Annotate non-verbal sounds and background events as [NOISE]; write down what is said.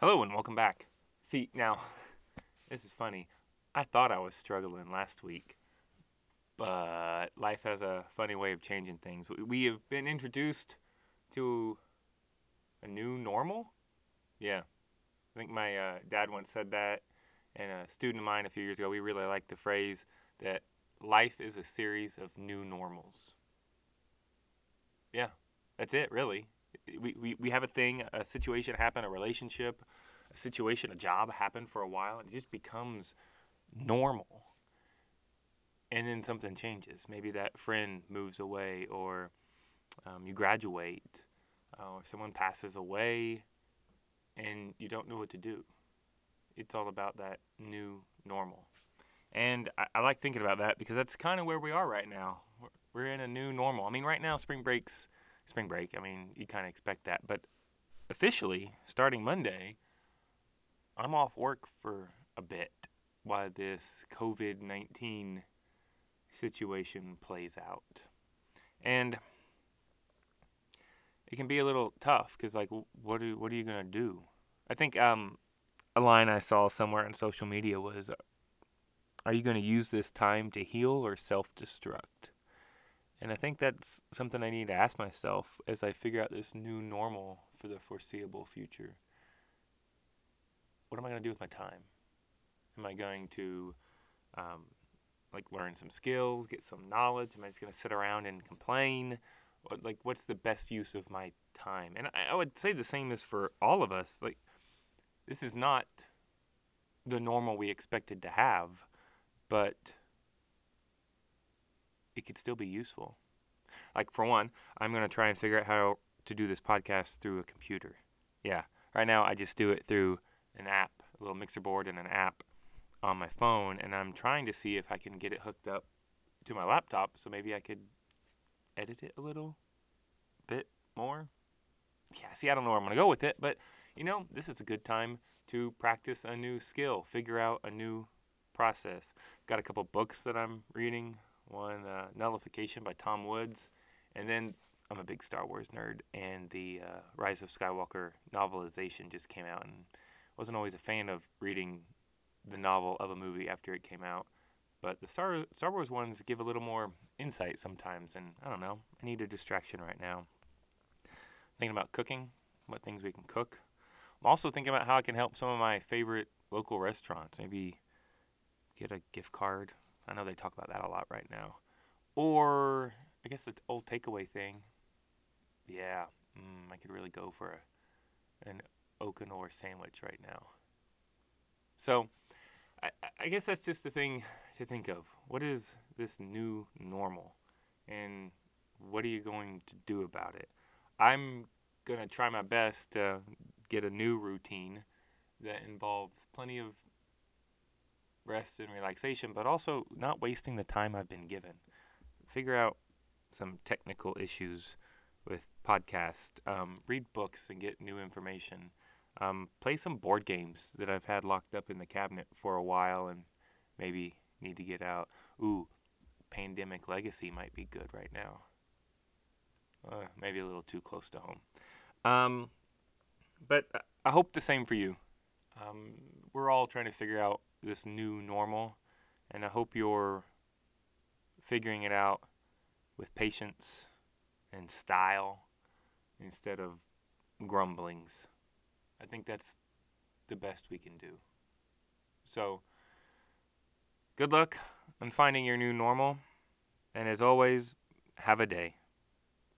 Hello and welcome back. See, now, [LAUGHS] this is funny. I thought I was struggling last week, but life has a funny way of changing things. We- have been introduced to a new normal. Yeah. I think my uh, dad once said that, and a student of mine a few years ago, we really liked the phrase that life is a series of new normals. Yeah, that's it, really. We, we, we have a thing, a situation happen, a relationship, a situation, a job happen for a while. It just becomes normal. And then something changes. Maybe that friend moves away, or um, you graduate, uh, or someone passes away, and you don't know what to do. It's all about that new normal. And I, I like thinking about that because that's kind of where we are right now. We're, we're in a new normal. I mean, right now, spring breaks, spring break. I mean, you kind of expect that, but officially, starting Monday, I'm off work for a bit while this COVID 19 situation plays out. And it can be a little tough because, like, what are, what are you going to do? I think um, a line I saw somewhere on social media was Are you going to use this time to heal or self destruct? And I think that's something I need to ask myself as I figure out this new normal for the foreseeable future. What am I going to do with my time? Am I going to um, like learn some skills, get some knowledge? Am I just going to sit around and complain? Like, what's the best use of my time? And I, I would say the same is for all of us. Like, this is not the normal we expected to have, but it could still be useful. Like for one, I'm going to try and figure out how to do this podcast through a computer. Yeah. Right now I just do it through an app, a little mixer board and an app on my phone and I'm trying to see if I can get it hooked up to my laptop so maybe I could edit it a little bit more. Yeah, see I don't know where I'm going to go with it, but you know, this is a good time to practice a new skill, figure out a new process. Got a couple books that I'm reading one uh, Nullification by Tom Woods, and then I'm a big Star Wars nerd, and the uh, Rise of Skywalker novelization just came out, and wasn't always a fan of reading the novel of a movie after it came out, but the Star Star Wars ones give a little more insight sometimes, and I don't know, I need a distraction right now. Thinking about cooking, what things we can cook. I'm also thinking about how I can help some of my favorite local restaurants. Maybe get a gift card I know they talk about that a lot right now. Or I guess the old takeaway thing. Yeah, mm, I could really go for a, an Okanor sandwich right now. So I, I guess that's just the thing to think of. What is this new normal? And what are you going to do about it? I'm going to try my best to get a new routine that involves plenty of rest and relaxation, but also not wasting the time I've been given. Figure out some technical issues with podcast, um, read books and get new information, um, play some board games that I've had locked up in the cabinet for a while and maybe need to get out. Ooh, Pandemic Legacy might be good right now. Uh, maybe a little too close to home. Um, but I hope the same for you. Um, we're all trying to figure out this new normal, and I hope you're figuring it out with patience and style instead of grumblings. I think that's the best we can do. So, good luck on finding your new normal, and as always, have a day.